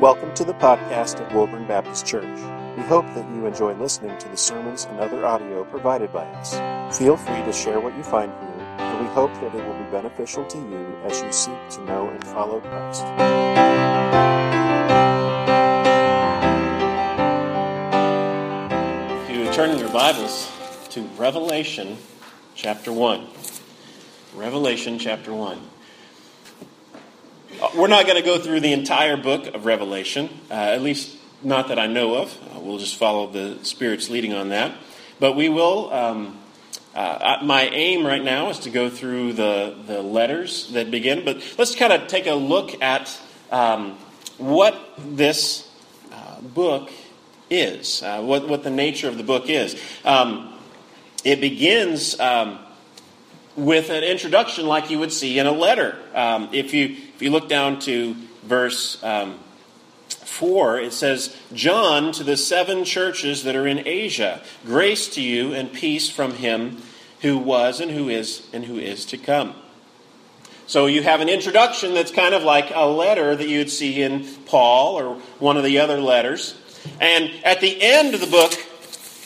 Welcome to the podcast of Woburn Baptist Church. We hope that you enjoy listening to the sermons and other audio provided by us. Feel free to share what you find here, and we hope that it will be beneficial to you as you seek to know and follow Christ. If you turn in your Bibles to Revelation chapter 1. Revelation chapter 1. Uh, We're not going to go through the entire book of Revelation, uh, at least not that I know of. Uh, we'll just follow the Spirit's leading on that. But we will. Um, uh, my aim right now is to go through the, the letters that begin, but let's kind of take a look at um, what this uh, book is, uh, what, what the nature of the book is. Um, it begins um, with an introduction like you would see in a letter. Um, if, you, if you look down to verse um, 4, it says, John to the seven churches that are in Asia, grace to you and peace from him who was and who is and who is to come. So you have an introduction that's kind of like a letter that you'd see in Paul or one of the other letters. And at the end of the book,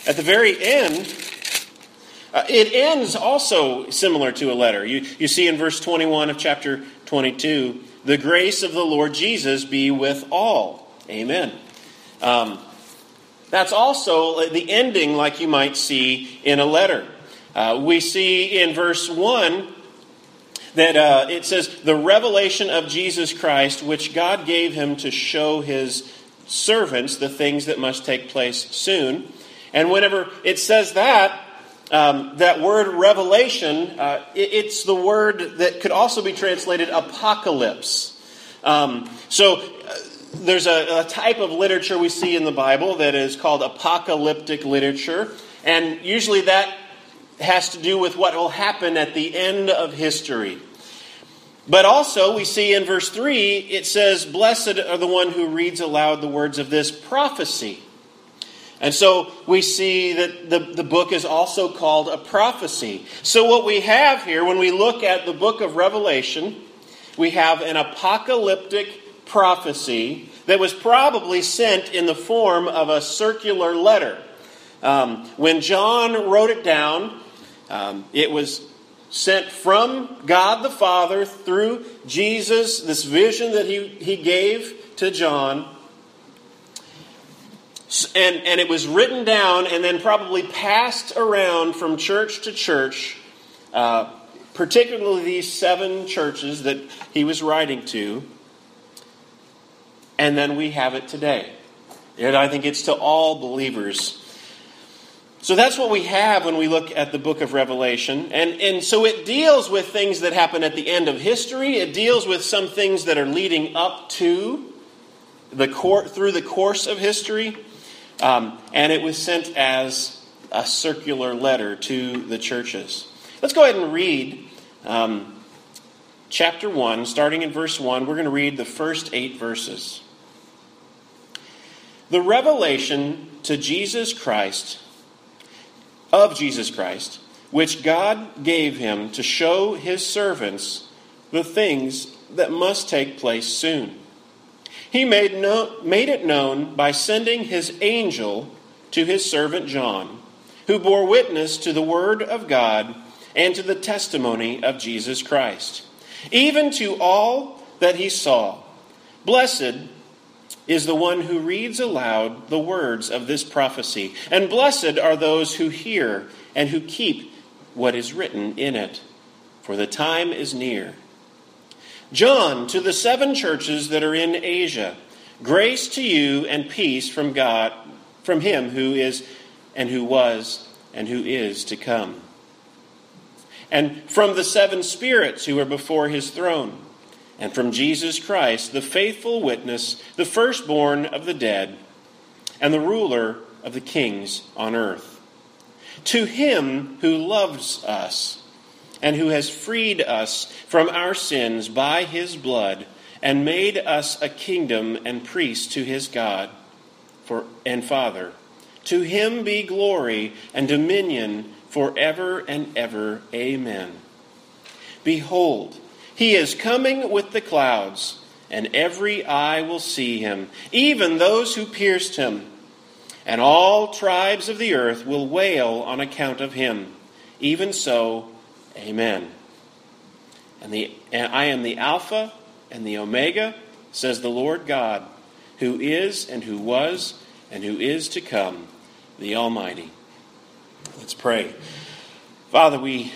at the very end, uh, it ends also similar to a letter. You, you see in verse 21 of chapter 22 the grace of the Lord Jesus be with all. Amen. Um, that's also the ending, like you might see in a letter. Uh, we see in verse 1 that uh, it says, the revelation of Jesus Christ, which God gave him to show his servants the things that must take place soon. And whenever it says that, um, that word revelation, uh, it, it's the word that could also be translated apocalypse. Um, so uh, there's a, a type of literature we see in the Bible that is called apocalyptic literature. And usually that has to do with what will happen at the end of history. But also, we see in verse 3, it says, Blessed are the one who reads aloud the words of this prophecy. And so we see that the, the book is also called a prophecy. So, what we have here, when we look at the book of Revelation, we have an apocalyptic prophecy that was probably sent in the form of a circular letter. Um, when John wrote it down, um, it was sent from God the Father through Jesus, this vision that he, he gave to John. And, and it was written down and then probably passed around from church to church, uh, particularly these seven churches that he was writing to. And then we have it today. And I think it's to all believers so that's what we have when we look at the book of Revelation. And, and so it deals with things that happen at the end of history. It deals with some things that are leading up to the court through the course of history. Um, and it was sent as a circular letter to the churches. Let's go ahead and read um, chapter 1, starting in verse 1. We're going to read the first eight verses. The revelation to Jesus Christ of Jesus Christ, which God gave him to show his servants the things that must take place soon. He made, no, made it known by sending his angel to his servant John, who bore witness to the word of God and to the testimony of Jesus Christ, even to all that he saw. Blessed is the one who reads aloud the words of this prophecy. And blessed are those who hear and who keep what is written in it, for the time is near. John, to the seven churches that are in Asia, grace to you and peace from God, from him who is and who was and who is to come. And from the seven spirits who are before his throne and from Jesus Christ, the faithful witness, the firstborn of the dead, and the ruler of the kings on earth. To him who loves us and who has freed us from our sins by his blood and made us a kingdom and priests to his God for, and Father. To him be glory and dominion forever and ever. Amen. Behold, he is coming with the clouds, and every eye will see him, even those who pierced him. And all tribes of the earth will wail on account of him. Even so, amen. And, the, and I am the Alpha and the Omega, says the Lord God, who is and who was and who is to come, the Almighty. Let's pray. Father, we,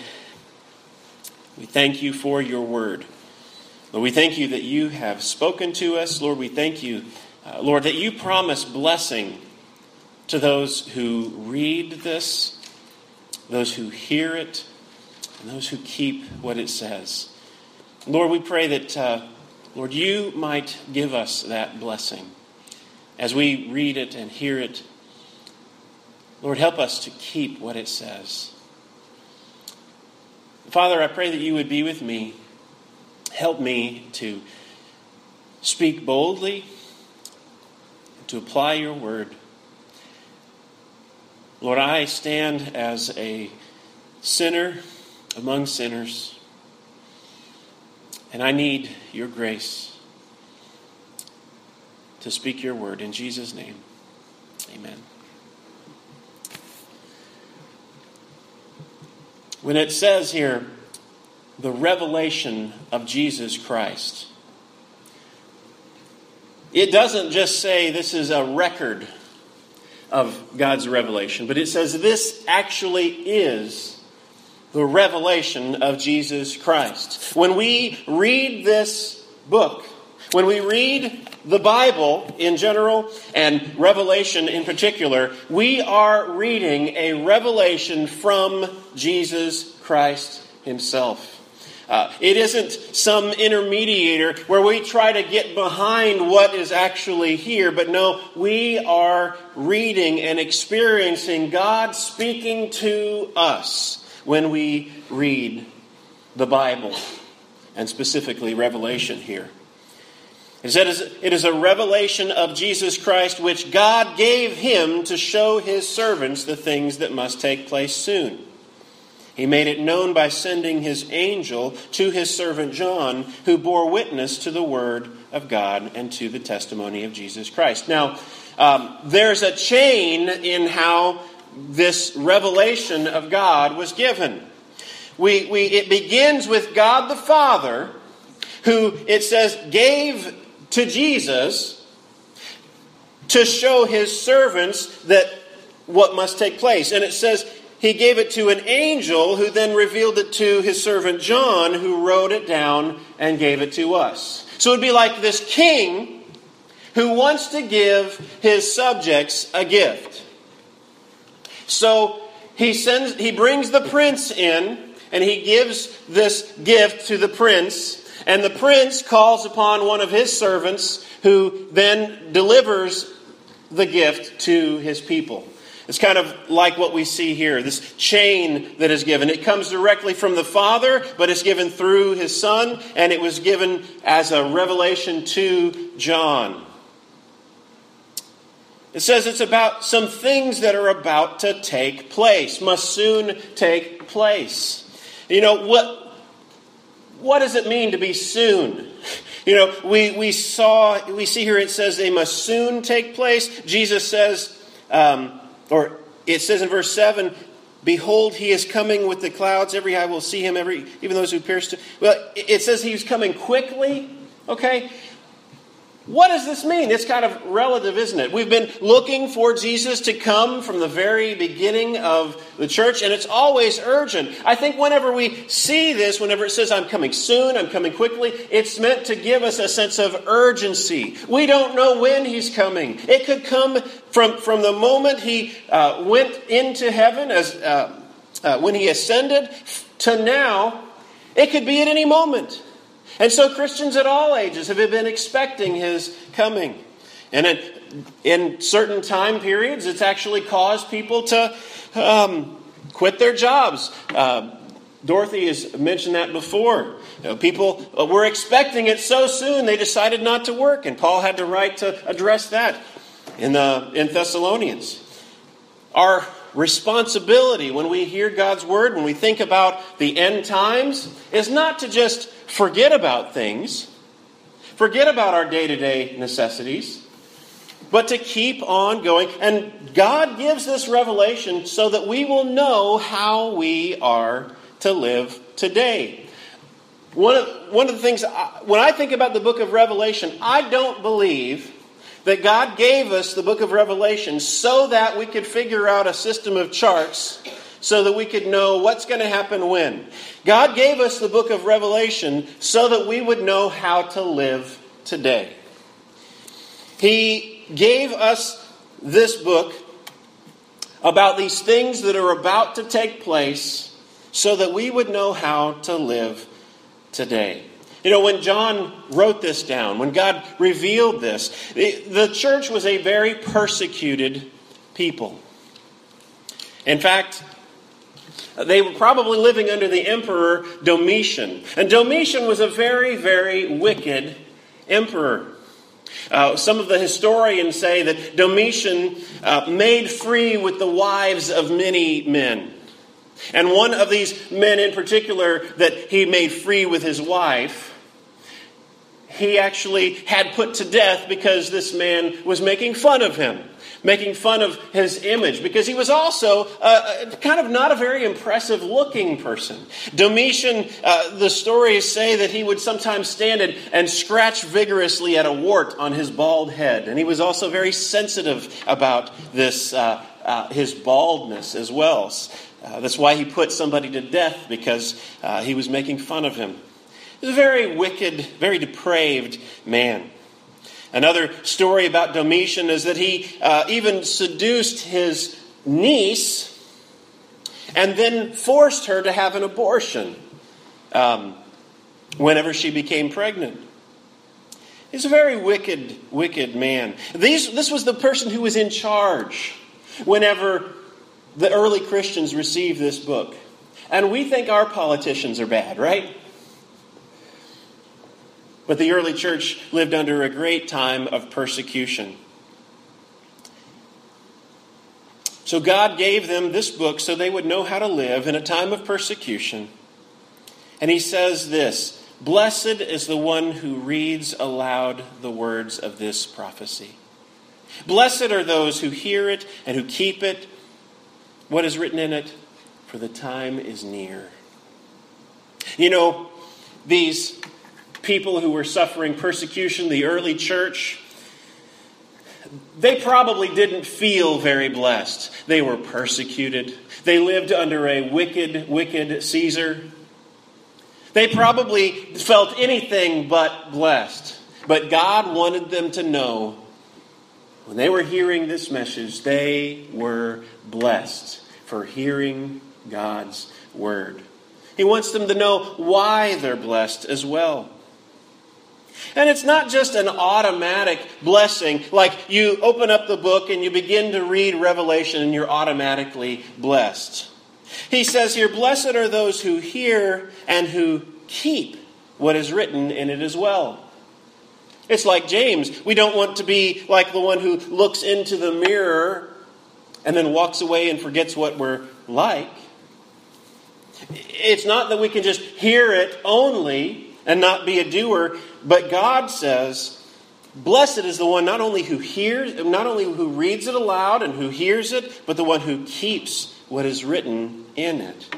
we thank you for your word. Lord, we thank you that you have spoken to us. Lord, we thank you, uh, Lord, that you promise blessing to those who read this, those who hear it, and those who keep what it says. Lord, we pray that, uh, Lord, you might give us that blessing as we read it and hear it. Lord, help us to keep what it says. Father, I pray that you would be with me Help me to speak boldly, to apply your word. Lord, I stand as a sinner among sinners, and I need your grace to speak your word. In Jesus' name, amen. When it says here, the revelation of Jesus Christ. It doesn't just say this is a record of God's revelation, but it says this actually is the revelation of Jesus Christ. When we read this book, when we read the Bible in general and Revelation in particular, we are reading a revelation from Jesus Christ Himself. Uh, it isn't some intermediator where we try to get behind what is actually here, but no, we are reading and experiencing God speaking to us when we read the Bible, and specifically Revelation here. It says it is a revelation of Jesus Christ which God gave him to show his servants the things that must take place soon. He made it known by sending his angel to his servant John, who bore witness to the word of God and to the testimony of Jesus Christ. Now, um, there's a chain in how this revelation of God was given. We, we, it begins with God the Father, who it says gave to Jesus to show his servants that what must take place. And it says he gave it to an angel who then revealed it to his servant John, who wrote it down and gave it to us. So it would be like this king who wants to give his subjects a gift. So he sends he brings the prince in and he gives this gift to the prince and the prince calls upon one of his servants who then delivers the gift to his people. It's kind of like what we see here this chain that is given. It comes directly from the Father, but it's given through his Son, and it was given as a revelation to John. It says it's about some things that are about to take place, must soon take place. You know, what, what does it mean to be soon? You know, we, we saw, we see here it says they must soon take place. Jesus says, um, or it says in verse 7 Behold, he is coming with the clouds. Every eye will see him, every, even those who pierced him. Well, it says he's coming quickly. Okay? What does this mean? It's kind of relative, isn't it? We've been looking for Jesus to come from the very beginning of the church, and it's always urgent. I think whenever we see this, whenever it says, I'm coming soon, I'm coming quickly, it's meant to give us a sense of urgency. We don't know when he's coming. It could come from, from the moment he uh, went into heaven, as uh, uh, when he ascended, to now. It could be at any moment. And so Christians at all ages have been expecting his coming. And in, in certain time periods, it's actually caused people to um, quit their jobs. Uh, Dorothy has mentioned that before. You know, people were expecting it so soon they decided not to work, and Paul had to write to address that in, the, in Thessalonians. Our responsibility when we hear God's word, when we think about the end times, is not to just forget about things, forget about our day to day necessities, but to keep on going. And God gives this revelation so that we will know how we are to live today. One of, one of the things, when I think about the book of Revelation, I don't believe that God gave us the book of Revelation so that we could figure out a system of charts so that we could know what's going to happen when. God gave us the book of Revelation so that we would know how to live today. He gave us this book about these things that are about to take place so that we would know how to live today. You know, when John wrote this down, when God revealed this, the church was a very persecuted people. In fact, they were probably living under the emperor Domitian. And Domitian was a very, very wicked emperor. Uh, some of the historians say that Domitian uh, made free with the wives of many men. And one of these men in particular that he made free with his wife, he actually had put to death because this man was making fun of him making fun of his image because he was also uh, kind of not a very impressive looking person. Domitian, uh, the stories say that he would sometimes stand and, and scratch vigorously at a wart on his bald head. And he was also very sensitive about this, uh, uh his baldness as well. Uh, that's why he put somebody to death because uh, he was making fun of him. He was a very wicked, very depraved man. Another story about Domitian is that he uh, even seduced his niece and then forced her to have an abortion um, whenever she became pregnant. He's a very wicked, wicked man. These, this was the person who was in charge whenever the early Christians received this book. And we think our politicians are bad, right? But the early church lived under a great time of persecution. So God gave them this book so they would know how to live in a time of persecution. And he says this Blessed is the one who reads aloud the words of this prophecy. Blessed are those who hear it and who keep it, what is written in it, for the time is near. You know, these people who were suffering persecution, the early church, they probably didn't feel very blessed. They were persecuted. They lived under a wicked, wicked Caesar. They probably felt anything but blessed. But God wanted them to know when they were hearing this message, they were blessed for hearing God's word. He wants them to know why they're blessed as well. And it's not just an automatic blessing, like you open up the book and you begin to read Revelation and you're automatically blessed. He says here, Blessed are those who hear and who keep what is written in it as well. It's like James. We don't want to be like the one who looks into the mirror and then walks away and forgets what we're like. It's not that we can just hear it only and not be a doer. But God says, Blessed is the one not only who hears, not only who reads it aloud and who hears it, but the one who keeps what is written in it.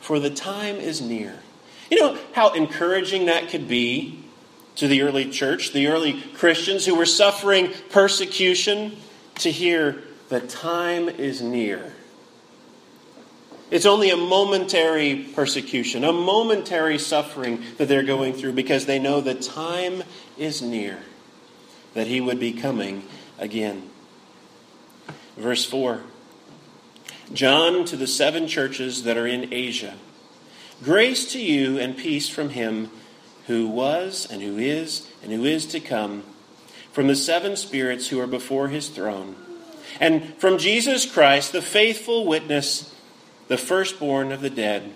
For the time is near. You know how encouraging that could be to the early church, the early Christians who were suffering persecution, to hear the time is near. It's only a momentary persecution, a momentary suffering that they're going through because they know the time is near that he would be coming again. Verse 4 John to the seven churches that are in Asia. Grace to you and peace from him who was and who is and who is to come, from the seven spirits who are before his throne, and from Jesus Christ, the faithful witness the firstborn of the dead,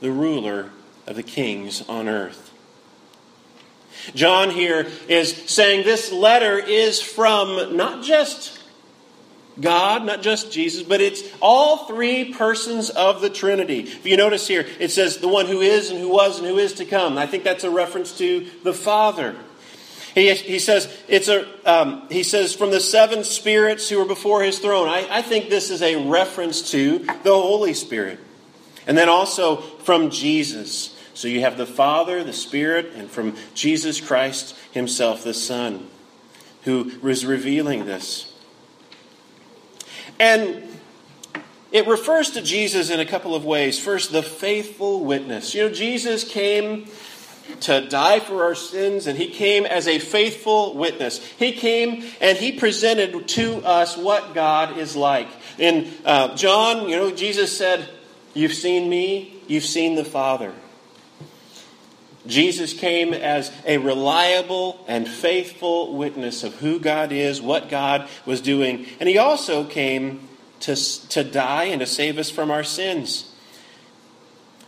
the ruler of the kings on earth. John here is saying this letter is from not just God, not just Jesus, but it's all three persons of the Trinity. If you notice here, it says the one who is and who was and who is to come. I think that's a reference to the Father. He, he says it's a um, he says from the seven spirits who are before his throne. I, I think this is a reference to the Holy Spirit, and then also from Jesus. So you have the Father, the Spirit, and from Jesus Christ Himself, the Son, who was revealing this. And it refers to Jesus in a couple of ways. First, the faithful witness. You know, Jesus came to die for our sins, and he came as a faithful witness. He came and he presented to us what God is like. In uh, John, you know, Jesus said, You've seen me, you've seen the Father. Jesus came as a reliable and faithful witness of who God is, what God was doing, and he also came to, to die and to save us from our sins.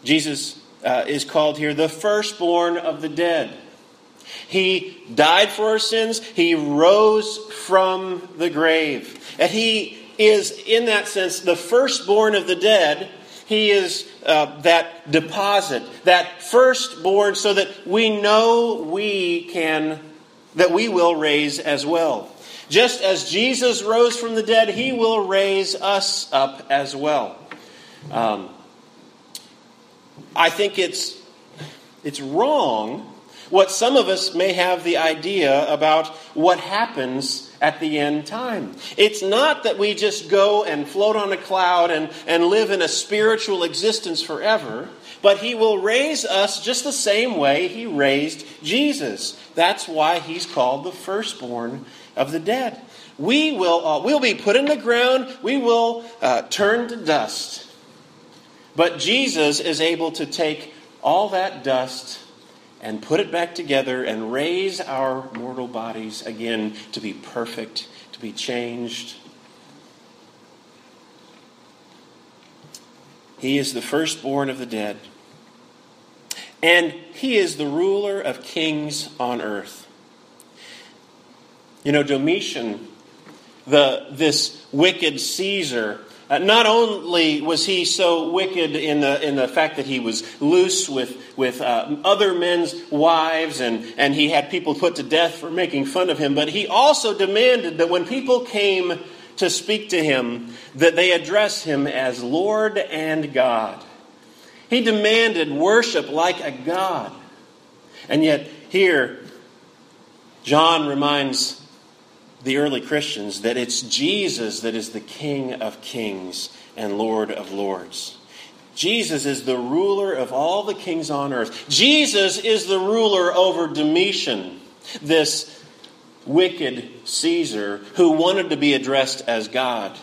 Jesus uh, is called here the firstborn of the dead. He died for our sins, he rose from the grave. And he is, in that sense, the firstborn of the dead. He is uh, that deposit, that firstborn, so that we know we can, that we will raise as well. Just as Jesus rose from the dead, he will raise us up as well. Um, I think it's, it's wrong what some of us may have the idea about what happens at the end time. It's not that we just go and float on a cloud and, and live in a spiritual existence forever, but He will raise us just the same way He raised Jesus. That's why He's called the firstborn of the dead. We will uh, we'll be put in the ground, we will uh, turn to dust. But Jesus is able to take all that dust and put it back together and raise our mortal bodies again to be perfect, to be changed. He is the firstborn of the dead. And he is the ruler of kings on earth. You know, Domitian, the, this wicked Caesar, uh, not only was he so wicked in the, in the fact that he was loose with, with uh, other men's wives and, and he had people put to death for making fun of him, but he also demanded that when people came to speak to him, that they address him as Lord and God. He demanded worship like a God. And yet, here, John reminds the early Christians that it's Jesus that is the King of kings and Lord of lords. Jesus is the ruler of all the kings on earth. Jesus is the ruler over Domitian, this wicked Caesar who wanted to be addressed as God.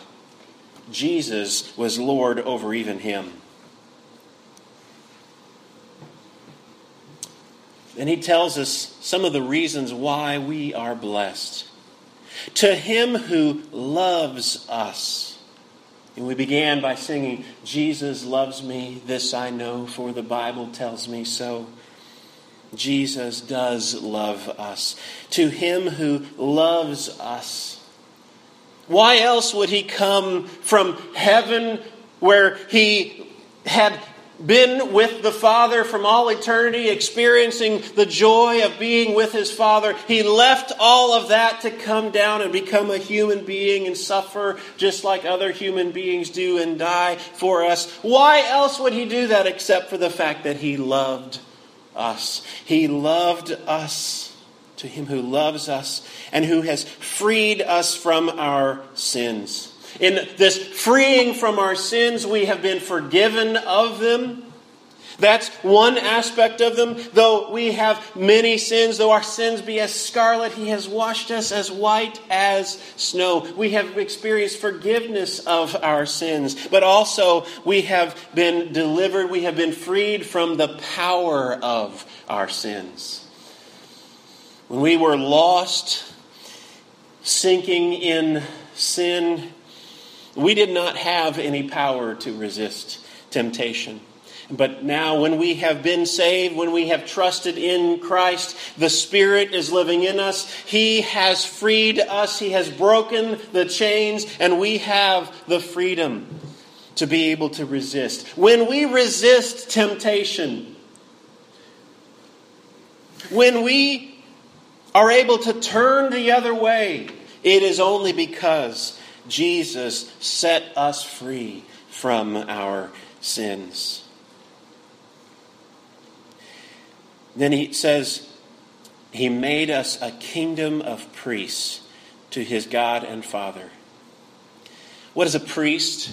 Jesus was Lord over even him. And he tells us some of the reasons why we are blessed. To him who loves us. And we began by singing, Jesus loves me, this I know, for the Bible tells me so. Jesus does love us. To him who loves us. Why else would he come from heaven where he had been with the Father from all eternity, experiencing the joy of being with his Father. He left all of that to come down and become a human being and suffer just like other human beings do and die for us. Why else would he do that except for the fact that he loved us? He loved us to him who loves us and who has freed us from our sins. In this freeing from our sins, we have been forgiven of them. That's one aspect of them. Though we have many sins, though our sins be as scarlet, He has washed us as white as snow. We have experienced forgiveness of our sins, but also we have been delivered, we have been freed from the power of our sins. When we were lost, sinking in sin, we did not have any power to resist temptation. But now, when we have been saved, when we have trusted in Christ, the Spirit is living in us. He has freed us, He has broken the chains, and we have the freedom to be able to resist. When we resist temptation, when we are able to turn the other way, it is only because Jesus set us free from our sins. Then he says, He made us a kingdom of priests to his God and Father. What is a priest?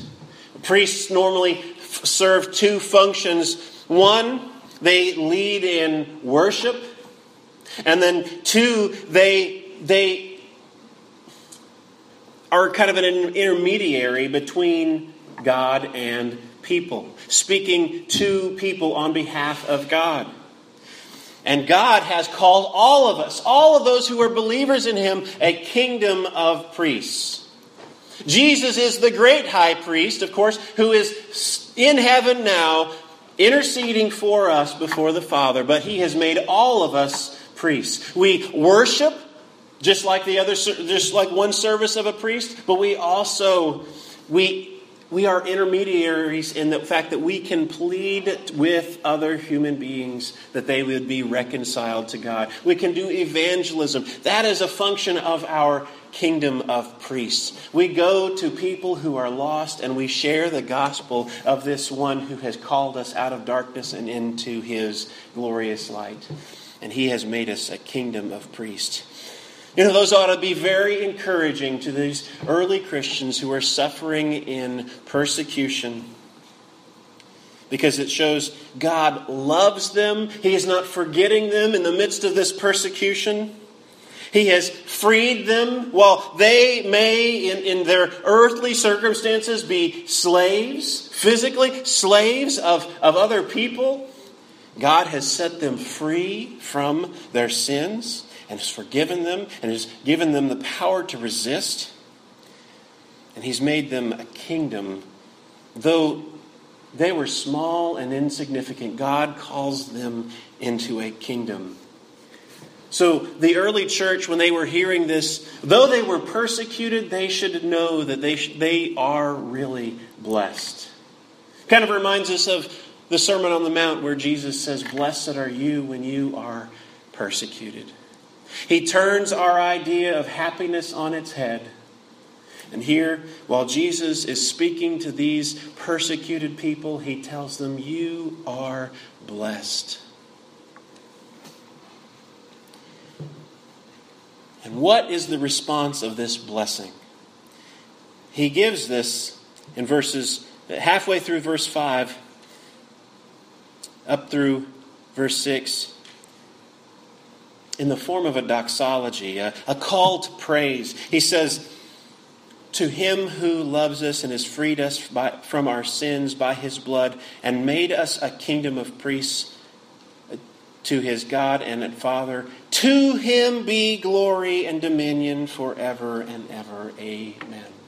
Priests normally serve two functions. One, they lead in worship, and then two, they they are kind of an intermediary between God and people, speaking to people on behalf of God. And God has called all of us, all of those who are believers in Him, a kingdom of priests. Jesus is the great high priest, of course, who is in heaven now, interceding for us before the Father, but He has made all of us priests. We worship just like the other just like one service of a priest, but we also we we are intermediaries in the fact that we can plead with other human beings that they would be reconciled to God. We can do evangelism. That is a function of our kingdom of priests. We go to people who are lost and we share the gospel of this one who has called us out of darkness and into his glorious light. And he has made us a kingdom of priests. You know, those ought to be very encouraging to these early Christians who are suffering in persecution because it shows God loves them. He is not forgetting them in the midst of this persecution. He has freed them while they may, in, in their earthly circumstances, be slaves, physically slaves of, of other people. God has set them free from their sins and has forgiven them and has given them the power to resist. And he's made them a kingdom. Though they were small and insignificant, God calls them into a kingdom. So the early church, when they were hearing this, though they were persecuted, they should know that they, sh- they are really blessed. Kind of reminds us of the Sermon on the Mount where Jesus says, Blessed are you when you are persecuted. He turns our idea of happiness on its head. And here, while Jesus is speaking to these persecuted people, he tells them, You are blessed. And what is the response of this blessing? He gives this in verses halfway through verse 5 up through verse 6 in the form of a doxology, a, a call to praise. He says, To him who loves us and has freed us by, from our sins by his blood and made us a kingdom of priests to his God and Father, to him be glory and dominion forever and ever. Amen.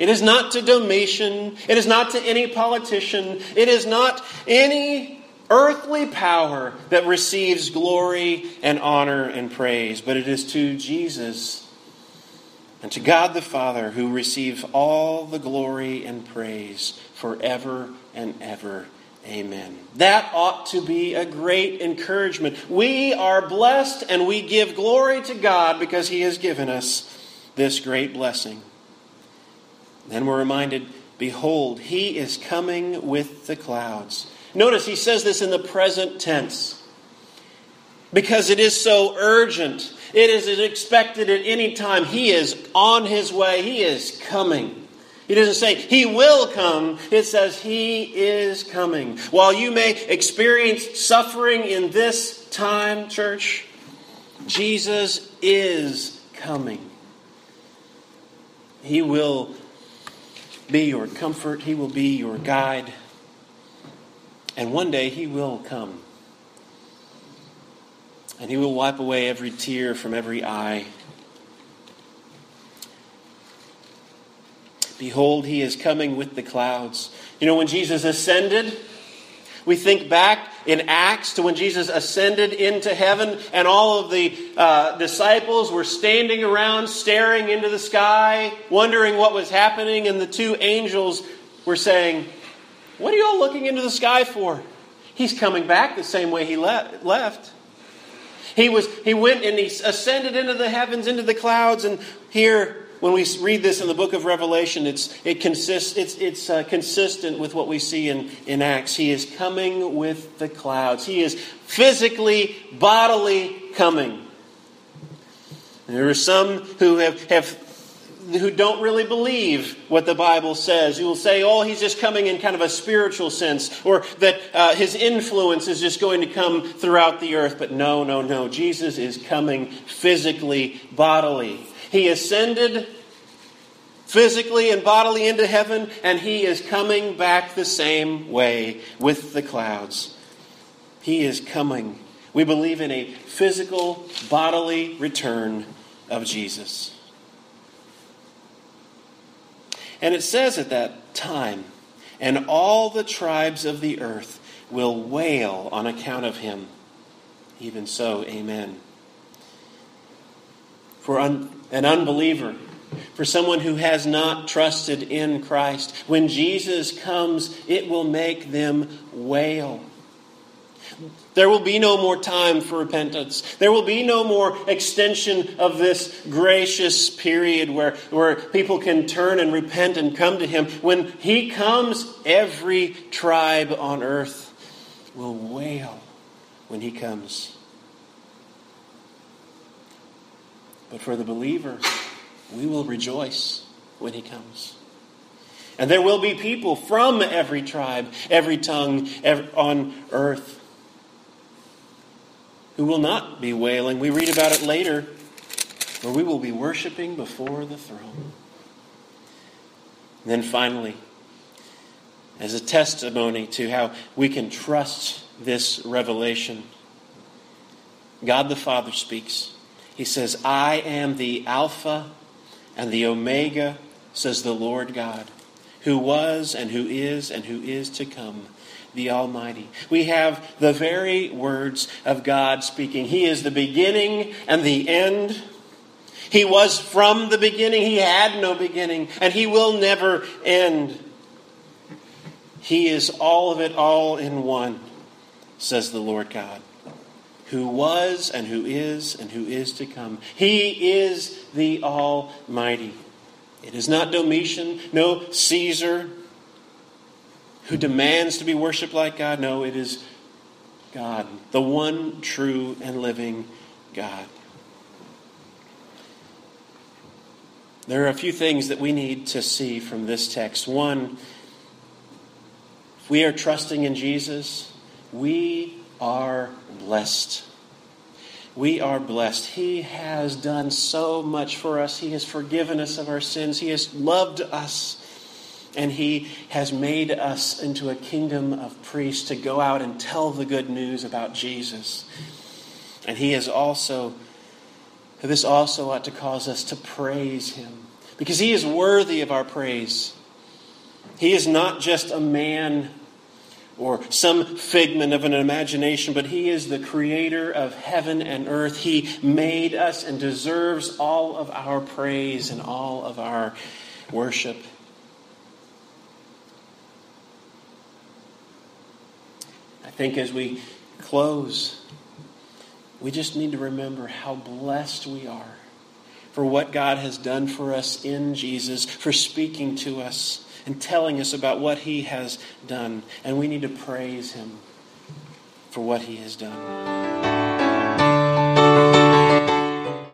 It is not to Domitian. It is not to any politician. It is not any earthly power that receives glory and honor and praise, but it is to Jesus and to God the Father who receives all the glory and praise forever and ever. Amen. That ought to be a great encouragement. We are blessed and we give glory to God because He has given us this great blessing. Then we're reminded Behold, He is coming with the clouds Notice he says this in the present tense because it is so urgent. It is expected at any time. He is on his way, he is coming. He doesn't say he will come, it says he is coming. While you may experience suffering in this time, church, Jesus is coming. He will be your comfort, he will be your guide. And one day he will come. And he will wipe away every tear from every eye. Behold, he is coming with the clouds. You know, when Jesus ascended, we think back in Acts to when Jesus ascended into heaven, and all of the uh, disciples were standing around, staring into the sky, wondering what was happening, and the two angels were saying, what are you all looking into the sky for? He's coming back the same way he le- left. He was he went and he ascended into the heavens, into the clouds, and here when we read this in the book of Revelation, it's it consists it's it's uh, consistent with what we see in in Acts. He is coming with the clouds. He is physically, bodily coming. There are some who have, have who don't really believe what the Bible says, who will say, oh, he's just coming in kind of a spiritual sense, or that uh, his influence is just going to come throughout the earth. But no, no, no. Jesus is coming physically, bodily. He ascended physically and bodily into heaven, and he is coming back the same way with the clouds. He is coming. We believe in a physical, bodily return of Jesus. And it says at that time, and all the tribes of the earth will wail on account of him. Even so, amen. For un- an unbeliever, for someone who has not trusted in Christ, when Jesus comes, it will make them wail. There will be no more time for repentance. There will be no more extension of this gracious period where, where people can turn and repent and come to Him. When He comes, every tribe on earth will wail when He comes. But for the believer, we will rejoice when He comes. And there will be people from every tribe, every tongue every, on earth who will not be wailing. We read about it later, where we will be worshiping before the throne. And then finally, as a testimony to how we can trust this revelation, God the Father speaks. He says, I am the Alpha and the Omega, says the Lord God, who was and who is and who is to come the Almighty. We have the very words of God speaking. He is the beginning and the end. He was from the beginning. He had no beginning, and He will never end. He is all of it all in one, says the Lord God, who was and who is and who is to come. He is the Almighty. It is not Domitian, no Caesar, who demands to be worshiped like God. No, it is God, the one true and living God. There are a few things that we need to see from this text. One, if we are trusting in Jesus, we are blessed. We are blessed. He has done so much for us. He has forgiven us of our sins. He has loved us and he has made us into a kingdom of priests to go out and tell the good news about Jesus. And he has also, this also ought to cause us to praise him because he is worthy of our praise. He is not just a man or some figment of an imagination, but He is the creator of heaven and earth. He made us and deserves all of our praise and all of our worship. I think as we close, we just need to remember how blessed we are for what God has done for us in Jesus, for speaking to us and telling us about what He has done. And we need to praise Him for what He has done.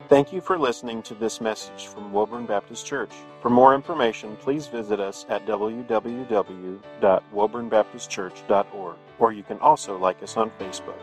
Thank you for listening to this message from Woburn Baptist Church. For more information, please visit us at www.woburnbaptistchurch.org, or you can also like us on Facebook.